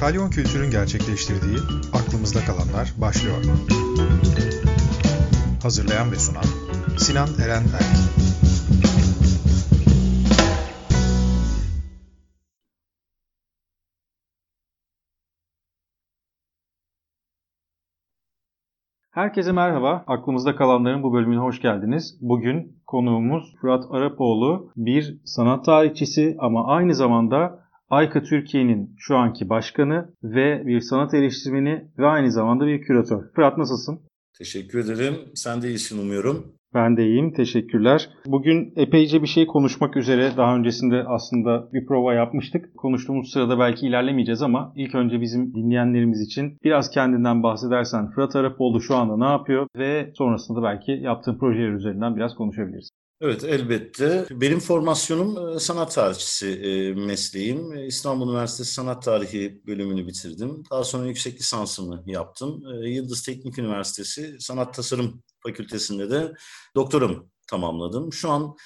Kalyon Kültür'ün gerçekleştirdiği Aklımızda Kalanlar başlıyor. Hazırlayan ve sunan Sinan Eren Erk. Herkese merhaba. Aklımızda kalanların bu bölümüne hoş geldiniz. Bugün konuğumuz Fırat Arapoğlu, bir sanat tarihçisi ama aynı zamanda Ayka Türkiye'nin şu anki başkanı ve bir sanat eleştirmeni ve aynı zamanda bir küratör. Fırat nasılsın? Teşekkür ederim. Sen de iyisin umuyorum. Ben de iyiyim. Teşekkürler. Bugün epeyce bir şey konuşmak üzere daha öncesinde aslında bir prova yapmıştık. Konuştuğumuz sırada belki ilerlemeyeceğiz ama ilk önce bizim dinleyenlerimiz için biraz kendinden bahsedersen Fırat Arapoğlu şu anda ne yapıyor ve sonrasında belki yaptığın projeler üzerinden biraz konuşabiliriz. Evet elbette. Benim formasyonum e, sanat tarihçisi e, mesleğim. E, İstanbul Üniversitesi Sanat Tarihi bölümünü bitirdim. Daha sonra yüksek lisansımı yaptım. Yıldız Teknik Üniversitesi Sanat Tasarım Fakültesinde de doktoramı tamamladım. Şu an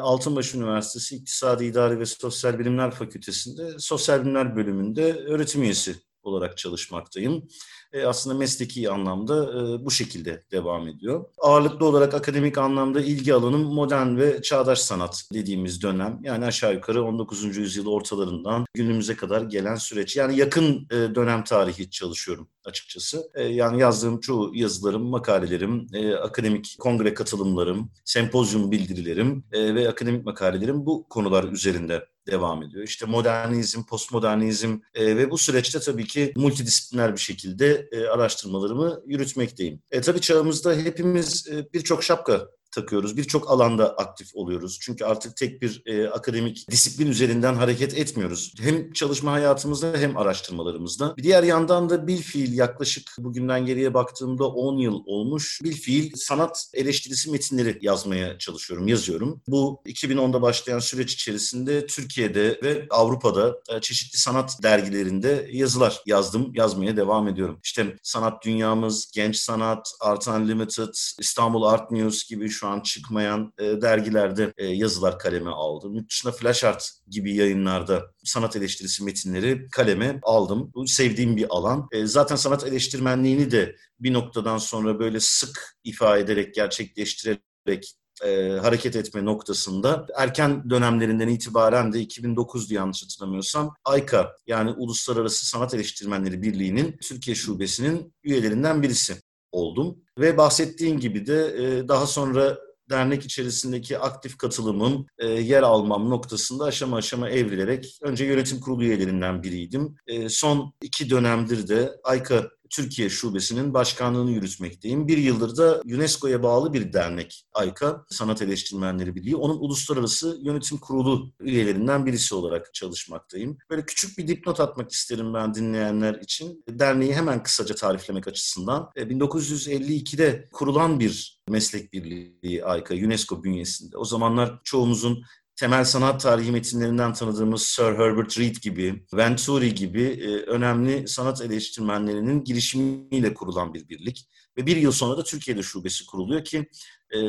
Altınbaş Üniversitesi İktisadi İdari ve Sosyal Bilimler Fakültesinde Sosyal Bilimler bölümünde öğretim üyesi olarak çalışmaktayım. E, aslında mesleki anlamda e, bu şekilde devam ediyor. Ağırlıklı olarak akademik anlamda ilgi alanım modern ve çağdaş sanat dediğimiz dönem. Yani aşağı yukarı 19. yüzyıl ortalarından günümüze kadar gelen süreç. Yani yakın e, dönem tarihi çalışıyorum açıkçası. E, yani yazdığım çoğu yazılarım, makalelerim, e, akademik kongre katılımlarım, sempozyum bildirilerim e, ve akademik makalelerim bu konular üzerinde devam ediyor. İşte modernizm, postmodernizm e, ve bu süreçte tabii ki multidisipliner bir şekilde e, araştırmalarımı yürütmekteyim. E, tabii çağımızda hepimiz e, birçok şapka takıyoruz. Birçok alanda aktif oluyoruz. Çünkü artık tek bir e, akademik disiplin üzerinden hareket etmiyoruz. Hem çalışma hayatımızda hem araştırmalarımızda. Bir diğer yandan da bil fiil yaklaşık bugünden geriye baktığımda 10 yıl olmuş. Bil fiil sanat eleştirisi metinleri yazmaya çalışıyorum, yazıyorum. Bu 2010'da başlayan süreç içerisinde Türkiye'de ve Avrupa'da e, çeşitli sanat dergilerinde yazılar yazdım, yazmaya devam ediyorum. İşte Sanat Dünyamız, Genç Sanat, Art Unlimited, İstanbul Art News gibi şu an çıkmayan e, dergilerde e, yazılar kaleme aldım. Yurt dışında Flash Art gibi yayınlarda sanat eleştirisi metinleri kaleme aldım. Bu sevdiğim bir alan. E, zaten sanat eleştirmenliğini de bir noktadan sonra böyle sık ifade ederek, gerçekleştirerek e, hareket etme noktasında erken dönemlerinden itibaren de 2009'du yanlış hatırlamıyorsam AYKA yani Uluslararası Sanat Eleştirmenleri Birliği'nin Türkiye Şubesi'nin üyelerinden birisi oldum. Ve bahsettiğin gibi de e, daha sonra dernek içerisindeki aktif katılımım, e, yer almam noktasında aşama aşama evrilerek önce yönetim kurulu üyelerinden biriydim. E, son iki dönemdir de AYKA Türkiye Şubesi'nin başkanlığını yürütmekteyim. Bir yıldır da UNESCO'ya bağlı bir dernek AYKA, Sanat Eleştirmenleri Birliği. Onun uluslararası yönetim kurulu üyelerinden birisi olarak çalışmaktayım. Böyle küçük bir dipnot atmak isterim ben dinleyenler için. Derneği hemen kısaca tariflemek açısından. 1952'de e, kurulan bir meslek birliği AYKA, UNESCO bünyesinde. O zamanlar çoğumuzun temel sanat tarihi metinlerinden tanıdığımız Sir Herbert Reed gibi, Venturi gibi e, önemli sanat eleştirmenlerinin girişimiyle kurulan bir birlik. Ve bir yıl sonra da Türkiye'de şubesi kuruluyor ki e,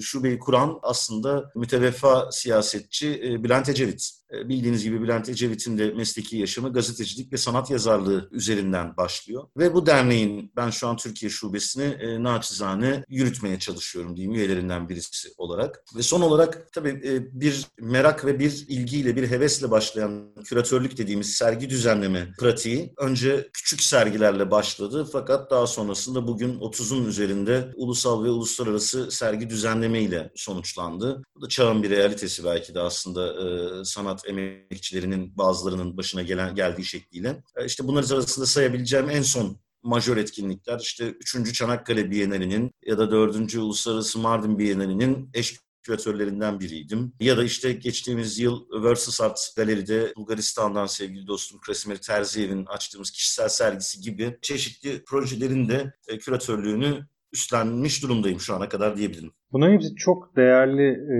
şubeyi kuran aslında müteveffa siyasetçi e, Bülent Ecevit. E, bildiğiniz gibi Bülent Ecevit'in de mesleki yaşamı gazetecilik ve sanat yazarlığı üzerinden başlıyor. Ve bu derneğin ben şu an Türkiye şubesini e, naçizane yürütmeye çalışıyorum diyeyim üyelerinden birisi olarak. Ve son olarak tabii e, bir merak ve bir ilgiyle, bir hevesle başlayan küratörlük dediğimiz sergi düzenleme pratiği önce küçük sergilerle başladı fakat daha sonrasında bugün 30'un üzerinde ulusal ve uluslararası sergi düzenlemeyle sonuçlandı. Bu da çağın bir realitesi belki de aslında e, sanat emekçilerinin bazılarının başına gelen geldiği şekliyle. E, işte bunlar arasında sayabileceğim en son majör etkinlikler işte 3. Çanakkale Bienalinin ya da 4. Uluslararası Mardin Bienalinin eş küratörlerinden biriydim. Ya da işte geçtiğimiz yıl Versus Art Galeri'de Bulgaristan'dan sevgili dostum Krasimir Terziyev'in açtığımız kişisel sergisi gibi çeşitli projelerin de e, küratörlüğünü üstlenmiş durumdayım şu ana kadar diyebilirim. Bunların hepsi çok değerli e,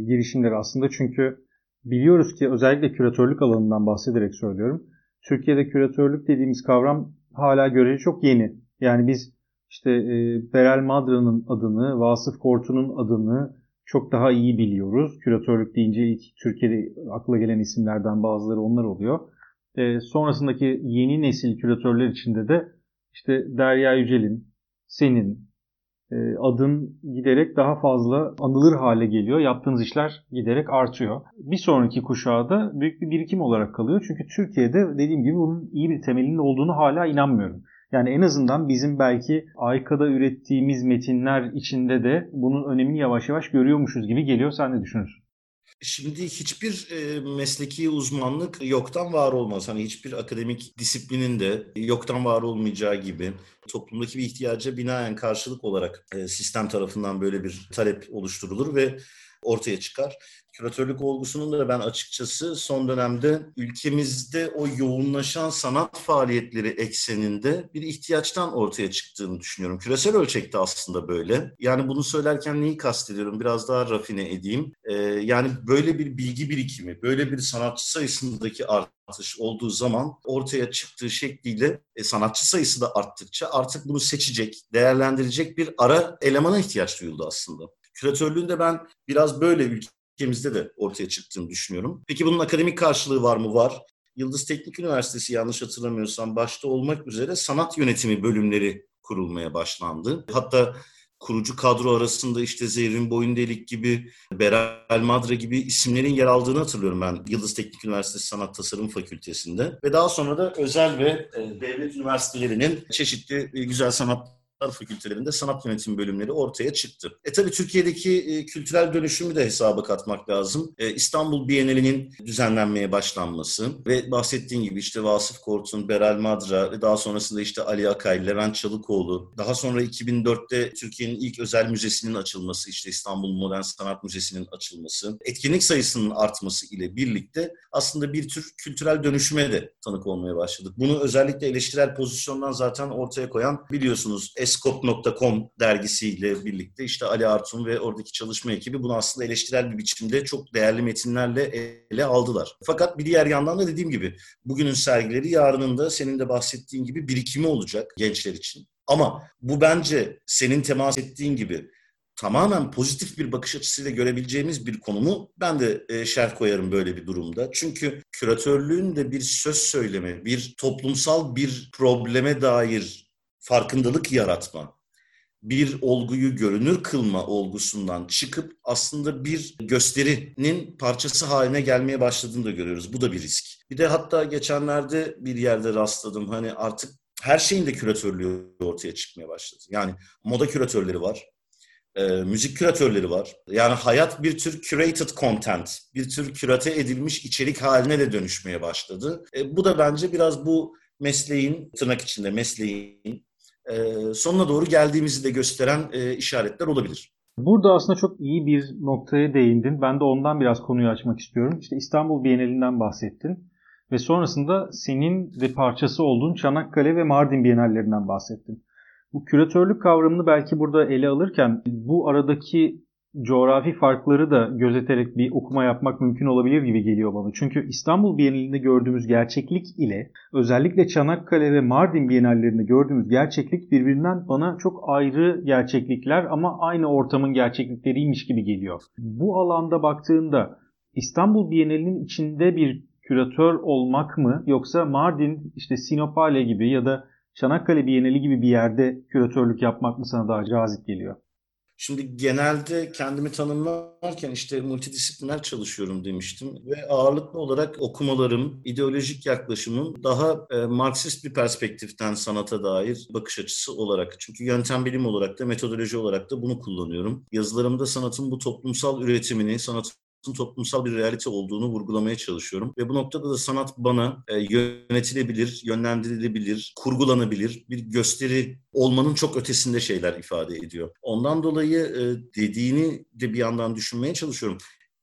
girişimler aslında çünkü biliyoruz ki özellikle küratörlük alanından bahsederek söylüyorum. Türkiye'de küratörlük dediğimiz kavram hala görece çok yeni. Yani biz işte e, Berel Madra'nın adını, Vasıf Kortu'nun adını çok daha iyi biliyoruz. Küratörlük deyince ilk Türkiye'de akla gelen isimlerden bazıları onlar oluyor. E, sonrasındaki yeni nesil küratörler içinde de işte Derya Yücel'in, senin, e, adın giderek daha fazla anılır hale geliyor. Yaptığınız işler giderek artıyor. Bir sonraki kuşağa da büyük bir birikim olarak kalıyor. Çünkü Türkiye'de dediğim gibi bunun iyi bir temelinin olduğunu hala inanmıyorum. Yani en azından bizim belki Ayka'da ürettiğimiz metinler içinde de bunun önemini yavaş yavaş görüyormuşuz gibi geliyor. Sen ne düşünürsün? Şimdi hiçbir e, mesleki uzmanlık yoktan var olmaz. Hani hiçbir akademik disiplinin de yoktan var olmayacağı gibi toplumdaki bir ihtiyaca binaen karşılık olarak e, sistem tarafından böyle bir talep oluşturulur ve ortaya çıkar. Küratörlük olgusunun da ben açıkçası son dönemde ülkemizde o yoğunlaşan sanat faaliyetleri ekseninde bir ihtiyaçtan ortaya çıktığını düşünüyorum. Küresel ölçekte aslında böyle. Yani bunu söylerken neyi kastediyorum? Biraz daha rafine edeyim. Ee, yani böyle bir bilgi birikimi, böyle bir sanatçı sayısındaki artış olduğu zaman ortaya çıktığı şekliyle e, sanatçı sayısı da arttıkça artık bunu seçecek, değerlendirecek bir ara elemana ihtiyaç duyuldu aslında. Küratörlüğünde ben biraz böyle ülkemizde de ortaya çıktığını düşünüyorum. Peki bunun akademik karşılığı var mı? Var. Yıldız Teknik Üniversitesi yanlış hatırlamıyorsam başta olmak üzere sanat yönetimi bölümleri kurulmaya başlandı. Hatta kurucu kadro arasında işte Zerrin Boyundelik gibi, Beral Madra gibi isimlerin yer aldığını hatırlıyorum ben Yıldız Teknik Üniversitesi Sanat Tasarım Fakültesi'nde. Ve daha sonra da özel ve e, devlet üniversitelerinin çeşitli e, güzel sanat fakültelerinde sanat yönetimi bölümleri ortaya çıktı. E tabii Türkiye'deki e, kültürel dönüşümü de hesaba katmak lazım. E, İstanbul Bienali'nin düzenlenmeye başlanması ve bahsettiğin gibi işte Vasıf Kortun, Beral Madra ve daha sonrasında işte Ali Akay, Levent Çalıkoğlu, daha sonra 2004'te Türkiye'nin ilk özel müzesinin açılması, işte İstanbul Modern Sanat Müzesi'nin açılması, etkinlik sayısının artması ile birlikte aslında bir tür kültürel dönüşüme de tanık olmaya başladık. Bunu özellikle eleştirel pozisyondan zaten ortaya koyan biliyorsunuz Eskop.com dergisiyle birlikte işte Ali Artun ve oradaki çalışma ekibi bunu aslında eleştirel bir biçimde çok değerli metinlerle ele aldılar. Fakat bir diğer yandan da dediğim gibi bugünün sergileri yarının da senin de bahsettiğin gibi birikimi olacak gençler için. Ama bu bence senin temas ettiğin gibi tamamen pozitif bir bakış açısıyla görebileceğimiz bir konumu ben de e, şerh koyarım böyle bir durumda. Çünkü küratörlüğün de bir söz söyleme, bir toplumsal bir probleme dair farkındalık yaratma, bir olguyu görünür kılma olgusundan çıkıp aslında bir gösterinin parçası haline gelmeye başladığını da görüyoruz. Bu da bir risk. Bir de hatta geçenlerde bir yerde rastladım. Hani artık her şeyin de küratörlüğü ortaya çıkmaya başladı. Yani moda küratörleri var, e, müzik küratörleri var. Yani hayat bir tür curated content, bir tür kürate edilmiş içerik haline de dönüşmeye başladı. E, bu da bence biraz bu mesleğin, tırnak içinde mesleğin sonuna doğru geldiğimizi de gösteren e, işaretler olabilir. Burada aslında çok iyi bir noktaya değindin. Ben de ondan biraz konuyu açmak istiyorum. İşte İstanbul Bienalinden bahsettin. Ve sonrasında senin de parçası olduğun Çanakkale ve Mardin Bienallerinden bahsettin. Bu küratörlük kavramını belki burada ele alırken bu aradaki coğrafi farkları da gözeterek bir okuma yapmak mümkün olabilir gibi geliyor bana. Çünkü İstanbul Bienalinde gördüğümüz gerçeklik ile özellikle Çanakkale ve Mardin Bienallerinde gördüğümüz gerçeklik birbirinden bana çok ayrı gerçeklikler ama aynı ortamın gerçeklikleriymiş gibi geliyor. Bu alanda baktığında İstanbul Bienalinin içinde bir küratör olmak mı yoksa Mardin işte Sinopale gibi ya da Çanakkale Bienali gibi bir yerde küratörlük yapmak mı sana daha cazip geliyor? Şimdi genelde kendimi tanımlarken işte multidisipliner çalışıyorum demiştim ve ağırlıklı olarak okumalarım, ideolojik yaklaşımım daha e, Marksist bir perspektiften sanata dair bakış açısı olarak. Çünkü yöntem bilim olarak da metodoloji olarak da bunu kullanıyorum. Yazılarımda sanatın bu toplumsal üretimini, sanatın toplumsal bir realite olduğunu vurgulamaya çalışıyorum. Ve bu noktada da sanat bana e, yönetilebilir, yönlendirilebilir, kurgulanabilir bir gösteri olmanın çok ötesinde şeyler ifade ediyor. Ondan dolayı e, dediğini de bir yandan düşünmeye çalışıyorum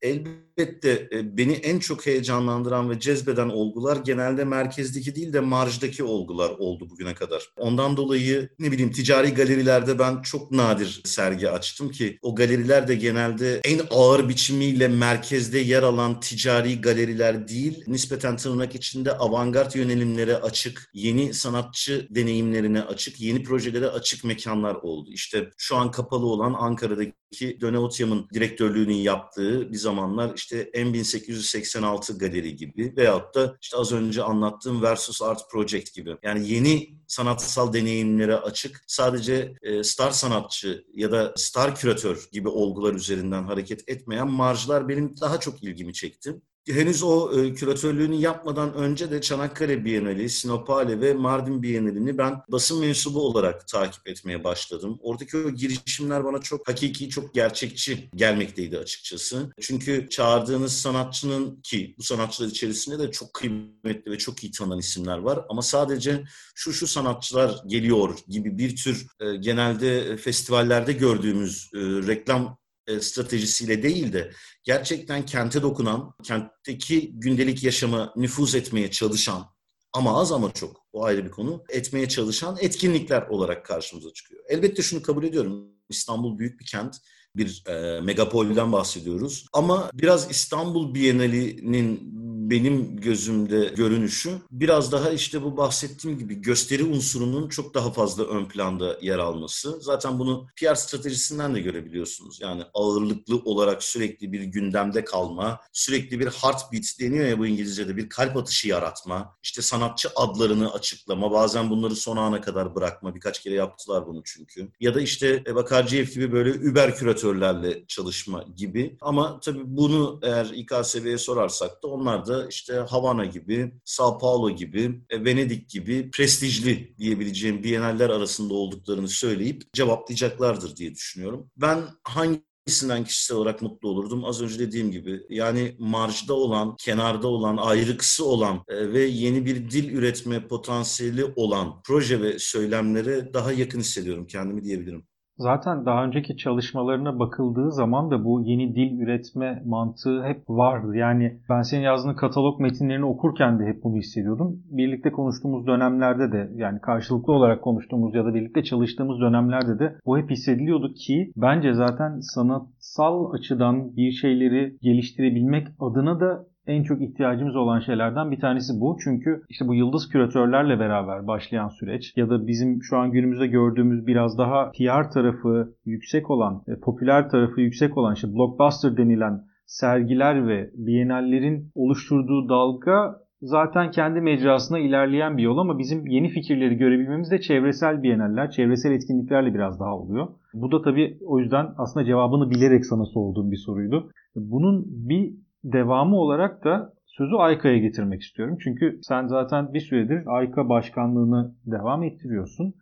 elbette e, beni en çok heyecanlandıran ve cezbeden olgular genelde merkezdeki değil de marjdaki olgular oldu bugüne kadar. Ondan dolayı ne bileyim ticari galerilerde ben çok nadir sergi açtım ki o galeriler de genelde en ağır biçimiyle merkezde yer alan ticari galeriler değil, nispeten tırnak içinde avantgard yönelimlere açık, yeni sanatçı deneyimlerine açık, yeni projelere açık mekanlar oldu. İşte şu an kapalı olan Ankara'daki Döne Otyam'ın direktörlüğünü yaptığı bir zaman zamanlar işte M1886 galeri gibi veyahut da işte az önce anlattığım Versus Art Project gibi. Yani yeni sanatsal deneyimlere açık sadece e, star sanatçı ya da star küratör gibi olgular üzerinden hareket etmeyen marjlar benim daha çok ilgimi çekti henüz o e, küratörlüğünü yapmadan önce de Çanakkale Bienali, Sinopale ve Mardin Bienalini ben basın mensubu olarak takip etmeye başladım. Oradaki o girişimler bana çok hakiki, çok gerçekçi gelmekteydi açıkçası. Çünkü çağırdığınız sanatçının ki bu sanatçılar içerisinde de çok kıymetli ve çok iyi tanınan isimler var ama sadece şu şu sanatçılar geliyor gibi bir tür e, genelde festivallerde gördüğümüz e, reklam e, stratejisiyle değil de gerçekten kente dokunan, kentteki gündelik yaşama nüfuz etmeye çalışan ama az ama çok o ayrı bir konu etmeye çalışan etkinlikler olarak karşımıza çıkıyor. Elbette şunu kabul ediyorum. İstanbul büyük bir kent bir e, megapolden bahsediyoruz. Ama biraz İstanbul Bienali'nin benim gözümde görünüşü biraz daha işte bu bahsettiğim gibi gösteri unsurunun çok daha fazla ön planda yer alması. Zaten bunu PR stratejisinden de görebiliyorsunuz. Yani ağırlıklı olarak sürekli bir gündemde kalma, sürekli bir heartbeat deniyor ya bu İngilizce'de bir kalp atışı yaratma, işte sanatçı adlarını açıklama, bazen bunları son ana kadar bırakma. Birkaç kere yaptılar bunu çünkü. Ya da işte Bakarcıyev gibi böyle über küratörlerle çalışma gibi. Ama tabii bunu eğer İKSV'ye sorarsak da onlar da da işte Havana gibi, Sao Paulo gibi, e, Venedik gibi prestijli diyebileceğim biyenaller arasında olduklarını söyleyip cevaplayacaklardır diye düşünüyorum. Ben hangi hangisinden kişisel olarak mutlu olurdum? Az önce dediğim gibi yani marjda olan, kenarda olan, ayrıksı olan e, ve yeni bir dil üretme potansiyeli olan proje ve söylemlere daha yakın hissediyorum kendimi diyebilirim. Zaten daha önceki çalışmalarına bakıldığı zaman da bu yeni dil üretme mantığı hep vardı. Yani ben senin yazdığın katalog metinlerini okurken de hep bunu hissediyordum. Birlikte konuştuğumuz dönemlerde de yani karşılıklı olarak konuştuğumuz ya da birlikte çalıştığımız dönemlerde de bu hep hissediliyordu ki bence zaten sanatsal açıdan bir şeyleri geliştirebilmek adına da en çok ihtiyacımız olan şeylerden bir tanesi bu. Çünkü işte bu yıldız küratörlerle beraber başlayan süreç ya da bizim şu an günümüzde gördüğümüz biraz daha PR tarafı yüksek olan, e, popüler tarafı yüksek olan işte blockbuster denilen sergiler ve bienallerin oluşturduğu dalga zaten kendi mecrasına ilerleyen bir yol ama bizim yeni fikirleri görebilmemiz de çevresel bienaller, çevresel etkinliklerle biraz daha oluyor. Bu da tabii o yüzden aslında cevabını bilerek sana sorduğum bir soruydu. Bunun bir devamı olarak da sözü AYKA'ya getirmek istiyorum. Çünkü sen zaten bir süredir AYKA başkanlığını devam ettiriyorsun.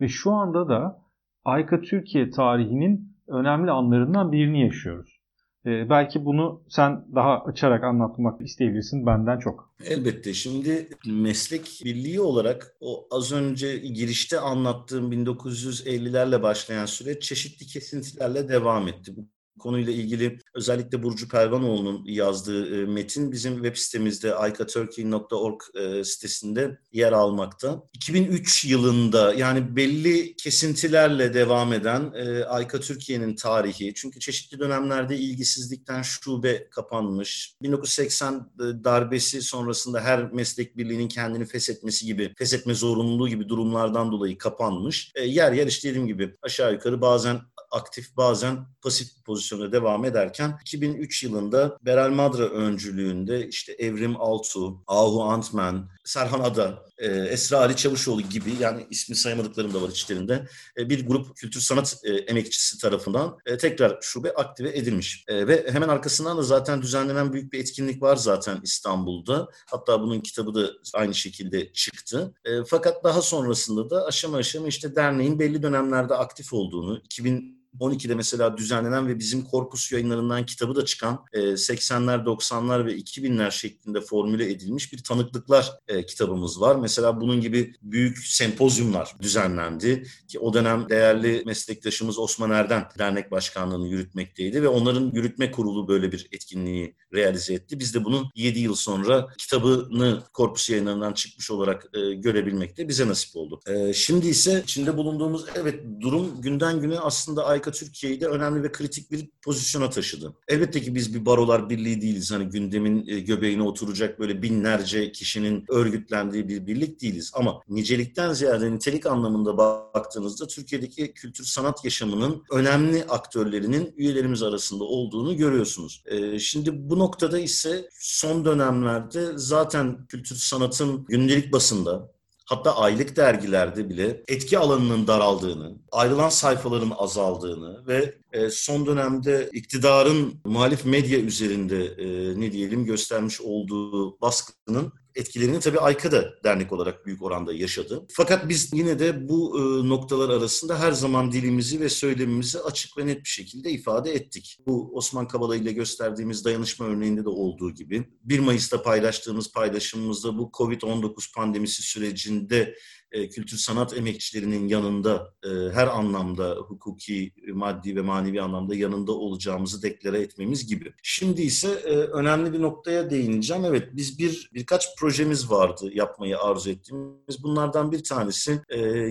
Ve şu anda da AYKA Türkiye tarihinin önemli anlarından birini yaşıyoruz. Ee, belki bunu sen daha açarak anlatmak isteyebilirsin benden çok. Elbette. Şimdi meslek birliği olarak o az önce girişte anlattığım 1950'lerle başlayan süreç çeşitli kesintilerle devam etti. Bu konuyla ilgili özellikle Burcu Pervanoğlu'nun yazdığı e, metin bizim web sitemizde aykaturkey.org e, sitesinde yer almakta. 2003 yılında yani belli kesintilerle devam eden e, Ayka Türkiye'nin tarihi çünkü çeşitli dönemlerde ilgisizlikten şube kapanmış. 1980 darbesi sonrasında her meslek birliğinin kendini feshetmesi gibi, feshetme zorunluluğu gibi durumlardan dolayı kapanmış. Yer yer işte dediğim gibi aşağı yukarı bazen aktif bazen pasif bir pozisyona devam ederken 2003 yılında Beral Madra öncülüğünde işte Evrim Altu, Ahu Antman, Serhan Ada, e, Esra Ali Çavuşoğlu gibi yani ismi saymadıklarım da var içlerinde e, bir grup kültür sanat e, emekçisi tarafından tekrar şube aktive edilmiş. Ve hemen arkasından da zaten düzenlenen büyük bir etkinlik var zaten İstanbul'da. Hatta bunun kitabı da aynı şekilde çıktı. Fakat daha sonrasında da aşama aşama işte derneğin belli dönemlerde aktif olduğunu, 2000 12'de mesela düzenlenen ve bizim korpus yayınlarından kitabı da çıkan 80'ler, 90'lar ve 2000'ler şeklinde formüle edilmiş bir tanıklıklar e, kitabımız var. Mesela bunun gibi büyük sempozyumlar düzenlendi ki o dönem değerli meslektaşımız Osman Erden dernek başkanlığını yürütmekteydi ve onların yürütme kurulu böyle bir etkinliği realize etti. Biz de bunun 7 yıl sonra kitabını korpus yayınlarından çıkmış olarak e, görebilmek de bize nasip oldu. E, şimdi ise içinde bulunduğumuz evet durum günden güne aslında Ayka Türkiye'yi de önemli ve kritik bir pozisyona taşıdı. Elbette ki biz bir barolar birliği değiliz. Hani gündemin e, göbeğine oturacak böyle binlerce kişinin örgütlendiği bir birlik değiliz. Ama nicelikten ziyade nitelik anlamında baktığınızda Türkiye'deki kültür sanat yaşamının önemli aktörlerinin üyelerimiz arasında olduğunu görüyorsunuz. E, şimdi bu noktada ise son dönemlerde zaten kültür sanatın gündelik basında hatta aylık dergilerde bile etki alanının daraldığını, ayrılan sayfaların azaldığını ve e, son dönemde iktidarın muhalif medya üzerinde e, ne diyelim göstermiş olduğu baskının etkilerini tabii AYKA da dernek olarak büyük oranda yaşadı. Fakat biz yine de bu e, noktalar arasında her zaman dilimizi ve söylemimizi açık ve net bir şekilde ifade ettik. Bu Osman Kavala ile gösterdiğimiz dayanışma örneğinde de olduğu gibi 1 Mayıs'ta paylaştığımız paylaşımımızda bu COVID-19 pandemisi sürecinde e, kültür sanat emekçilerinin yanında e, her anlamda hukuki, maddi ve manevi anlamda yanında olacağımızı deklare etmemiz gibi. Şimdi ise e, önemli bir noktaya değineceğim. Evet biz bir birkaç projemiz vardı yapmayı arzu ettiğimiz. Bunlardan bir tanesi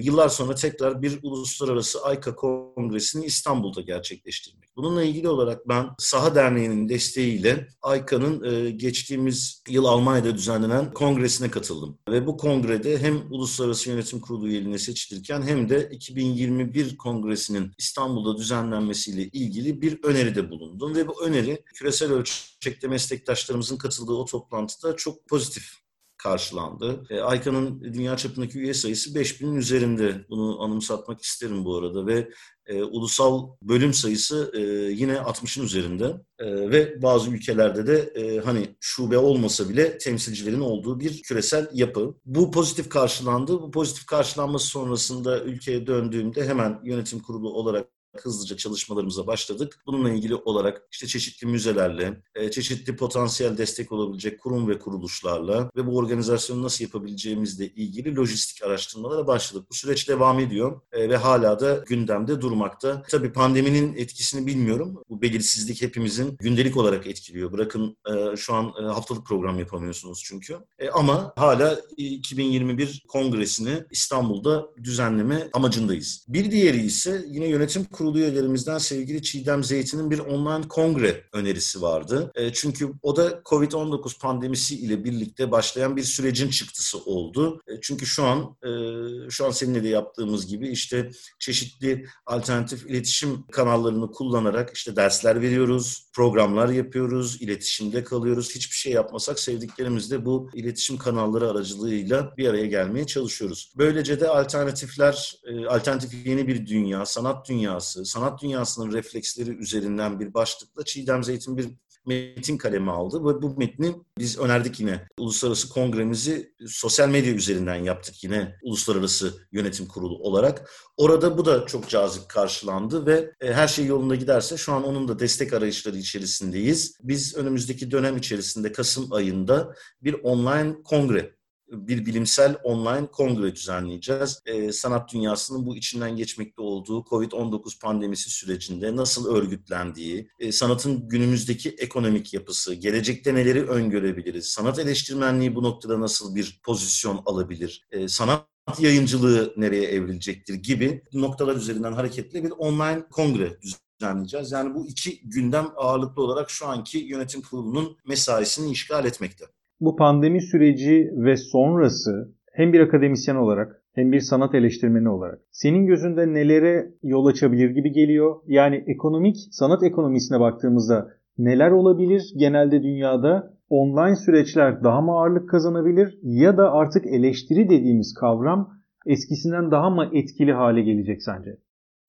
yıllar sonra tekrar bir uluslararası AYKA kongresini İstanbul'da gerçekleştirmek. Bununla ilgili olarak ben Saha Derneği'nin desteğiyle AYKA'nın e, geçtiğimiz yıl Almanya'da düzenlenen kongresine katıldım. Ve bu kongrede hem uluslararası Yönetim Kurulu üyeliğine seçilirken hem de 2021 Kongresi'nin İstanbul'da düzenlenmesiyle ilgili bir öneride bulundum ve bu öneri küresel ölçekte meslektaşlarımızın katıldığı o toplantıda çok pozitif karşılandı. E, Aykan'ın dünya çapındaki üye sayısı 5000'in üzerinde. Bunu anımsatmak isterim bu arada ve e, ulusal bölüm sayısı e, yine 60'ın üzerinde e, ve bazı ülkelerde de e, hani şube olmasa bile temsilcilerin olduğu bir küresel yapı. Bu pozitif karşılandı. Bu pozitif karşılanması sonrasında ülkeye döndüğümde hemen yönetim kurulu olarak hızlıca çalışmalarımıza başladık. Bununla ilgili olarak işte çeşitli müzelerle, e, çeşitli potansiyel destek olabilecek kurum ve kuruluşlarla ve bu organizasyonu nasıl yapabileceğimizle ilgili lojistik araştırmalara başladık. Bu süreç devam ediyor e, ve hala da gündemde durmakta. Tabii pandeminin etkisini bilmiyorum. Bu belirsizlik hepimizin gündelik olarak etkiliyor. Bırakın e, şu an haftalık program yapamıyorsunuz çünkü. Ama hala 2021 kongresini İstanbul'da düzenleme amacındayız. Bir diğeri ise yine yönetim kurulu üyelerimizden sevgili Çiğdem Zeytin'in bir online kongre önerisi vardı. E, çünkü o da Covid-19 pandemisi ile birlikte başlayan bir sürecin çıktısı oldu. E, çünkü şu an e, şu an seninle de yaptığımız gibi işte çeşitli alternatif iletişim kanallarını kullanarak işte dersler veriyoruz, programlar yapıyoruz, iletişimde kalıyoruz. Hiçbir şey yapmasak sevdiklerimizle bu iletişim kanalları aracılığıyla bir araya gelmeye çalışıyoruz. Böylece de alternatifler, e, alternatif yeni bir dünya, sanat dünyası dünyası, sanat dünyasının refleksleri üzerinden bir başlıkla Çiğdem Zeytin bir metin kalemi aldı ve bu metni biz önerdik yine. Uluslararası kongremizi sosyal medya üzerinden yaptık yine uluslararası yönetim kurulu olarak. Orada bu da çok cazip karşılandı ve e, her şey yolunda giderse şu an onun da destek arayışları içerisindeyiz. Biz önümüzdeki dönem içerisinde Kasım ayında bir online kongre bir bilimsel online kongre düzenleyeceğiz. E, sanat dünyasının bu içinden geçmekte olduğu COVID-19 pandemisi sürecinde nasıl örgütlendiği, e, sanatın günümüzdeki ekonomik yapısı, gelecekte neleri öngörebiliriz, sanat eleştirmenliği bu noktada nasıl bir pozisyon alabilir, e, sanat yayıncılığı nereye evrilecektir gibi noktalar üzerinden hareketle bir online kongre düzenleyeceğiz. Yani bu iki gündem ağırlıklı olarak şu anki yönetim kurulunun mesaisini işgal etmekte bu pandemi süreci ve sonrası hem bir akademisyen olarak hem bir sanat eleştirmeni olarak senin gözünde nelere yol açabilir gibi geliyor? Yani ekonomik, sanat ekonomisine baktığımızda neler olabilir genelde dünyada? Online süreçler daha mı ağırlık kazanabilir ya da artık eleştiri dediğimiz kavram eskisinden daha mı etkili hale gelecek sence?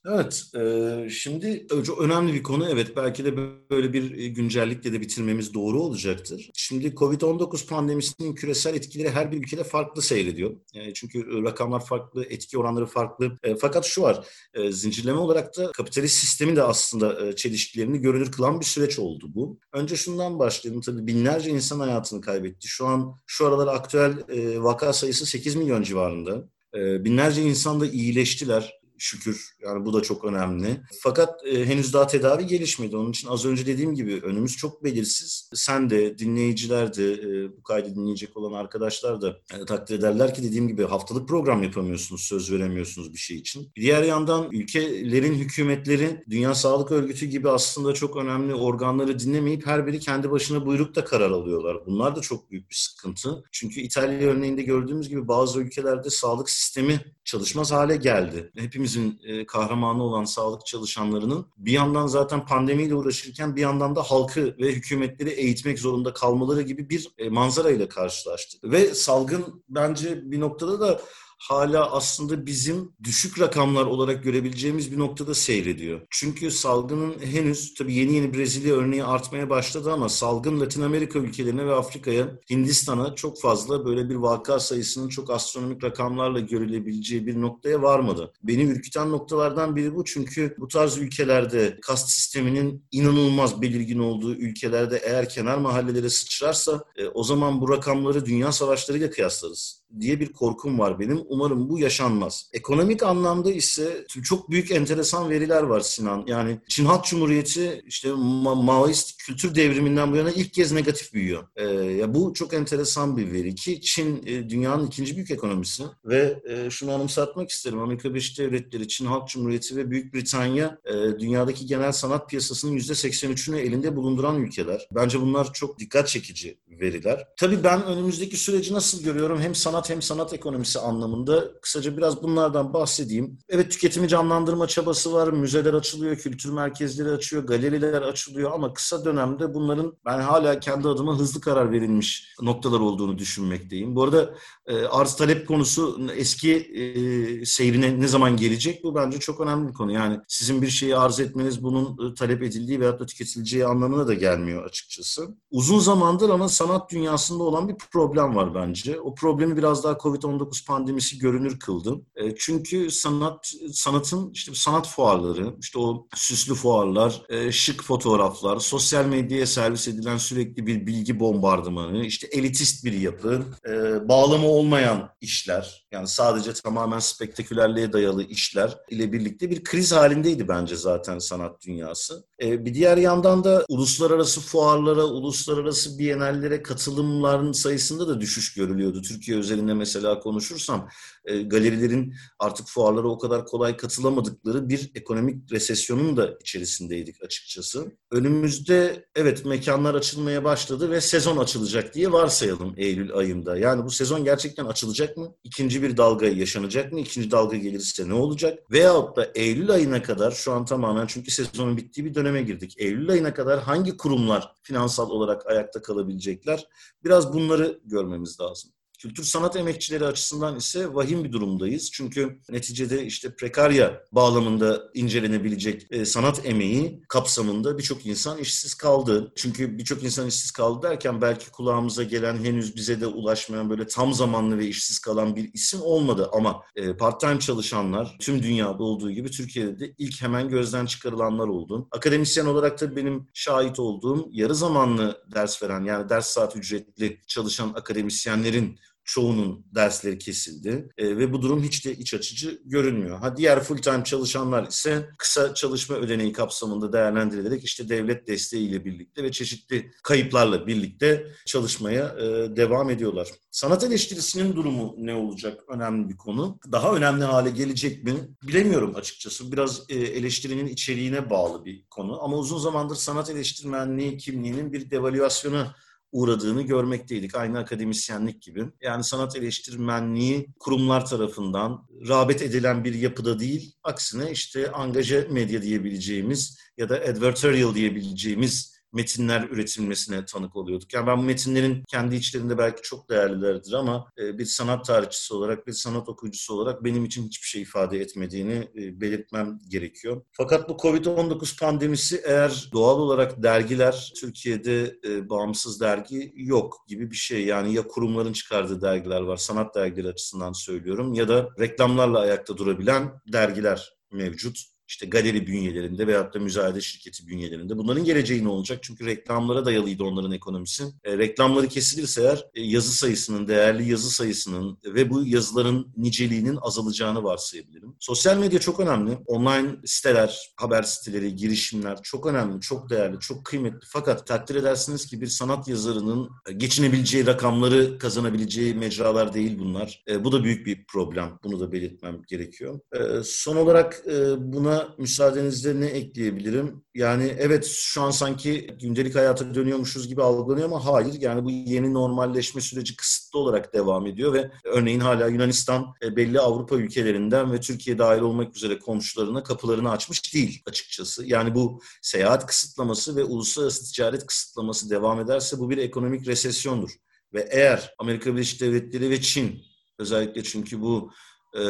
Evet, e, şimdi çok önemli bir konu. Evet, belki de böyle bir güncellikle de bitirmemiz doğru olacaktır. Şimdi Covid-19 pandemisinin küresel etkileri her bir ülkede farklı seyrediyor. E, çünkü rakamlar farklı, etki oranları farklı. E, fakat şu var, e, zincirleme olarak da kapitalist sistemin de aslında e, çelişkilerini görünür kılan bir süreç oldu bu. Önce şundan başlayalım. Tabii binlerce insan hayatını kaybetti. Şu an, şu aralar aktüel e, vaka sayısı 8 milyon civarında. E, binlerce insan da iyileştiler şükür. Yani bu da çok önemli. Fakat e, henüz daha tedavi gelişmedi. Onun için az önce dediğim gibi önümüz çok belirsiz. Sen de, dinleyiciler de, e, bu kaydı dinleyecek olan arkadaşlar da e, takdir ederler ki dediğim gibi haftalık program yapamıyorsunuz, söz veremiyorsunuz bir şey için. Diğer yandan ülkelerin hükümetleri Dünya Sağlık Örgütü gibi aslında çok önemli organları dinlemeyip her biri kendi başına buyrukta karar alıyorlar. Bunlar da çok büyük bir sıkıntı. Çünkü İtalya örneğinde gördüğümüz gibi bazı ülkelerde sağlık sistemi çalışmaz hale geldi. Hepimizin e, kahramanı olan sağlık çalışanlarının bir yandan zaten pandemiyle uğraşırken bir yandan da halkı ve hükümetleri eğitmek zorunda kalmaları gibi bir e, manzara ile karşılaştık. Ve salgın bence bir noktada da hala aslında bizim düşük rakamlar olarak görebileceğimiz bir noktada seyrediyor. Çünkü salgının henüz tabii yeni yeni Brezilya örneği artmaya başladı ama salgın Latin Amerika ülkelerine ve Afrika'ya, Hindistan'a çok fazla böyle bir vaka sayısının çok astronomik rakamlarla görülebileceği bir noktaya varmadı. Beni ürküten noktalardan biri bu çünkü bu tarz ülkelerde kast sisteminin inanılmaz belirgin olduğu ülkelerde eğer kenar mahallelere sıçrarsa e, o zaman bu rakamları dünya savaşlarıyla kıyaslarız diye bir korkum var benim. Umarım bu yaşanmaz. Ekonomik anlamda ise çok büyük enteresan veriler var Sinan. Yani Çin Halk Cumhuriyeti işte Ma- Maoist kültür devriminden bu yana ilk kez negatif büyüyor. Ee, ya bu çok enteresan bir veri ki Çin e, dünyanın ikinci büyük ekonomisi ve e, şunu anımsatmak isterim. Amerika Birleşik Devletleri, Çin Halk Cumhuriyeti ve Büyük Britanya e, dünyadaki genel sanat piyasasının %83'ünü elinde bulunduran ülkeler. Bence bunlar çok dikkat çekici veriler. Tabii ben önümüzdeki süreci nasıl görüyorum? Hem sanat hem sanat ekonomisi anlamında kısaca biraz bunlardan bahsedeyim. Evet tüketimi canlandırma çabası var. Müzeler açılıyor, kültür merkezleri açıyor, galeriler açılıyor ama kısa dönemde bunların ben hala kendi adıma hızlı karar verilmiş noktalar olduğunu düşünmekteyim. Bu arada e, arz talep konusu eski e, seyrine ne zaman gelecek? Bu bence çok önemli bir konu. Yani sizin bir şeyi arz etmeniz bunun e, talep edildiği veyahut da tüketileceği anlamına da gelmiyor açıkçası. Uzun zamandır ama sanat dünyasında olan bir problem var bence. O problemi biraz daha Covid-19 pandemisi görünür kıldı. E, çünkü sanat sanatın işte sanat fuarları, işte o süslü fuarlar, e, şık fotoğraflar, sosyal medyaya servis edilen sürekli bir bilgi bombardımanı, işte elitist bir yapı, e, bağlama olmayan işler, yani sadece tamamen spektakülerliğe dayalı işler ile birlikte bir kriz halindeydi bence zaten sanat dünyası. E, bir diğer yandan da uluslararası fuarlara, uluslararası bienallere katılımların sayısında da düşüş görülüyordu. Türkiye özelinde mesela konuşursam e, galerilerin artık fuarlara o kadar kolay katılamadıkları bir ekonomik resesyonun da içerisindeydik açıkçası. Önümüzde evet mekanlar açılmaya başladı ve sezon açılacak diye varsayalım Eylül ayında. Yani bu sezon gerçekten açılacak mı? İkinci bir dalga yaşanacak mı? İkinci dalga gelirse ne olacak? Veyahut da Eylül ayına kadar şu an tamamen çünkü sezonun bittiği bir döneme girdik. Eylül ayına kadar hangi kurumlar finansal olarak ayakta kalabilecekler? Biraz bunları görmemiz lazım. Kültür sanat emekçileri açısından ise vahim bir durumdayız. Çünkü neticede işte prekarya bağlamında incelenebilecek e, sanat emeği kapsamında birçok insan işsiz kaldı. Çünkü birçok insan işsiz kaldı derken belki kulağımıza gelen henüz bize de ulaşmayan böyle tam zamanlı ve işsiz kalan bir isim olmadı. Ama e, part-time çalışanlar tüm dünyada olduğu gibi Türkiye'de de ilk hemen gözden çıkarılanlar oldu. Akademisyen olarak da benim şahit olduğum yarı zamanlı ders veren yani ders saat ücretli çalışan akademisyenlerin çoğunun dersleri kesildi e, ve bu durum hiç de iç açıcı görünmüyor. Ha diğer full time çalışanlar ise kısa çalışma ödeneği kapsamında değerlendirilerek işte devlet desteğiyle birlikte ve çeşitli kayıplarla birlikte çalışmaya e, devam ediyorlar. Sanat eleştirisinin durumu ne olacak? Önemli bir konu. Daha önemli hale gelecek mi? Bilemiyorum açıkçası. Biraz e, eleştirinin içeriğine bağlı bir konu. Ama uzun zamandır sanat eleştirmenliği kimliğinin bir devalüasyona uğradığını görmekteydik. Aynı akademisyenlik gibi. Yani sanat eleştirmenliği kurumlar tarafından rağbet edilen bir yapıda değil. Aksine işte angaje medya diyebileceğimiz ya da advertorial diyebileceğimiz metinler üretilmesine tanık oluyorduk. Yani ben bu metinlerin kendi içlerinde belki çok değerlilerdir ama e, bir sanat tarihçisi olarak, bir sanat okuyucusu olarak benim için hiçbir şey ifade etmediğini e, belirtmem gerekiyor. Fakat bu Covid-19 pandemisi eğer doğal olarak dergiler, Türkiye'de e, bağımsız dergi yok gibi bir şey. Yani ya kurumların çıkardığı dergiler var, sanat dergileri açısından söylüyorum ya da reklamlarla ayakta durabilen dergiler mevcut işte galeri bünyelerinde veyahut da müzayede şirketi bünyelerinde. Bunların geleceği ne olacak? Çünkü reklamlara dayalıydı onların ekonomisi. E, reklamları kesilirse eğer e, yazı sayısının, değerli yazı sayısının ve bu yazıların niceliğinin azalacağını varsayabilirim. Sosyal medya çok önemli. Online siteler, haber siteleri, girişimler çok önemli, çok değerli, çok kıymetli. Fakat takdir edersiniz ki bir sanat yazarının e, geçinebileceği rakamları kazanabileceği mecralar değil bunlar. E, bu da büyük bir problem. Bunu da belirtmem gerekiyor. E, son olarak e, buna müsaadenizle ne ekleyebilirim? Yani evet şu an sanki gündelik hayata dönüyormuşuz gibi algılanıyor ama hayır. Yani bu yeni normalleşme süreci kısıtlı olarak devam ediyor ve örneğin hala Yunanistan e, belli Avrupa ülkelerinden ve Türkiye dahil olmak üzere komşularına kapılarını açmış değil açıkçası. Yani bu seyahat kısıtlaması ve uluslararası ticaret kısıtlaması devam ederse bu bir ekonomik resesyondur. Ve eğer Amerika Birleşik Devletleri ve Çin özellikle çünkü bu e,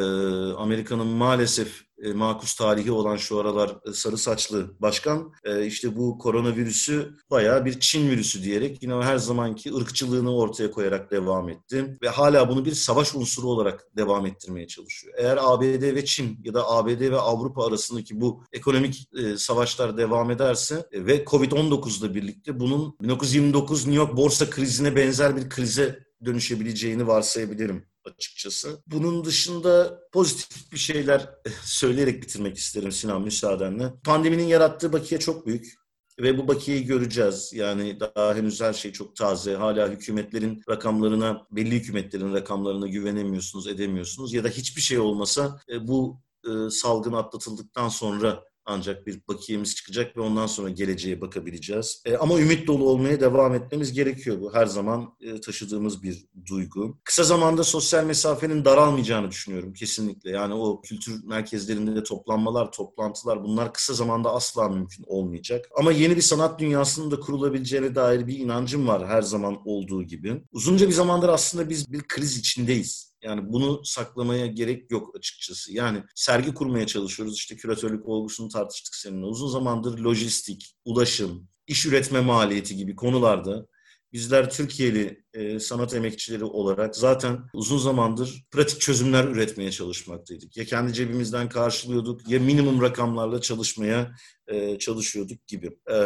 Amerika'nın maalesef e, makus tarihi olan şu aralar e, sarı saçlı başkan e, işte bu koronavirüsü bayağı bir Çin virüsü diyerek yine her zamanki ırkçılığını ortaya koyarak devam etti. Ve hala bunu bir savaş unsuru olarak devam ettirmeye çalışıyor. Eğer ABD ve Çin ya da ABD ve Avrupa arasındaki bu ekonomik savaşlar devam ederse ve Covid-19'la birlikte bunun 1929 New York borsa krizine benzer bir krize dönüşebileceğini varsayabilirim açıkçası. Bunun dışında pozitif bir şeyler söyleyerek bitirmek isterim Sinan müsaadenle. Pandeminin yarattığı bakiye çok büyük ve bu bakiyeyi göreceğiz. Yani daha henüz her şey çok taze. Hala hükümetlerin rakamlarına, belli hükümetlerin rakamlarına güvenemiyorsunuz, edemiyorsunuz. Ya da hiçbir şey olmasa e, bu e, salgın atlatıldıktan sonra ancak bir bakiyemiz çıkacak ve ondan sonra geleceğe bakabileceğiz. E, ama ümit dolu olmaya devam etmemiz gerekiyor. Bu her zaman e, taşıdığımız bir duygu. Kısa zamanda sosyal mesafenin daralmayacağını düşünüyorum kesinlikle. Yani o kültür merkezlerinde de toplanmalar, toplantılar bunlar kısa zamanda asla mümkün olmayacak. Ama yeni bir sanat dünyasının da kurulabileceğine dair bir inancım var her zaman olduğu gibi. Uzunca bir zamandır aslında biz bir kriz içindeyiz. Yani bunu saklamaya gerek yok açıkçası. Yani sergi kurmaya çalışıyoruz. İşte küratörlük olgusunu tartıştık seninle. Uzun zamandır lojistik, ulaşım, iş üretme maliyeti gibi konularda bizler Türkiye'li e, sanat emekçileri olarak zaten uzun zamandır pratik çözümler üretmeye çalışmaktaydık. Ya kendi cebimizden karşılıyorduk ya minimum rakamlarla çalışmaya e, çalışıyorduk gibi. E,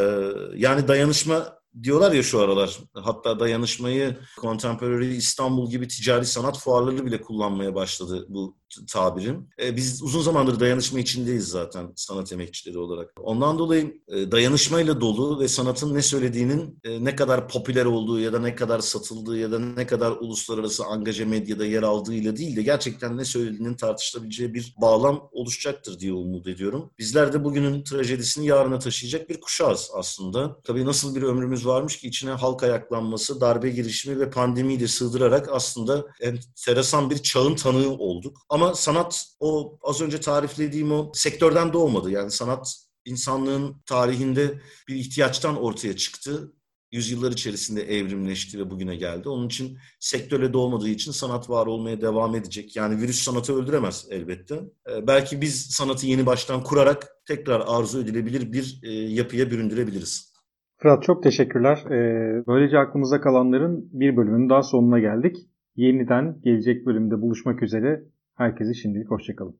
yani dayanışma diyorlar ya şu aralar hatta dayanışmayı Contemporary İstanbul gibi ticari sanat fuarları bile kullanmaya başladı bu tabirim. E, biz uzun zamandır dayanışma içindeyiz zaten sanat emekçileri olarak. Ondan dolayı e, dayanışmayla dolu ve sanatın ne söylediğinin e, ne kadar popüler olduğu ya da ne kadar satıldığı ya da ne kadar uluslararası angaje medyada yer aldığıyla değil de gerçekten ne söylediğinin tartışılabileceği bir bağlam oluşacaktır diye umut ediyorum. Bizler de bugünün trajedisini yarına taşıyacak bir kuşağız aslında. Tabii nasıl bir ömrümüz varmış ki içine halk ayaklanması, darbe girişimi ve pandemiyi de sığdırarak aslında enteresan bir çağın tanığı olduk. Ama sanat o az önce tariflediğim o sektörden doğmadı. Yani sanat insanlığın tarihinde bir ihtiyaçtan ortaya çıktı. Yüzyıllar içerisinde evrimleşti ve bugüne geldi. Onun için sektörle doğmadığı için sanat var olmaya devam edecek. Yani virüs sanatı öldüremez elbette. Ee, belki biz sanatı yeni baştan kurarak tekrar arzu edilebilir bir e, yapıya büründürebiliriz. Fırat çok teşekkürler. Ee, böylece aklımızda kalanların bir bölümünün daha sonuna geldik. Yeniden gelecek bölümde buluşmak üzere. Herkese şimdilik hoşçakalın.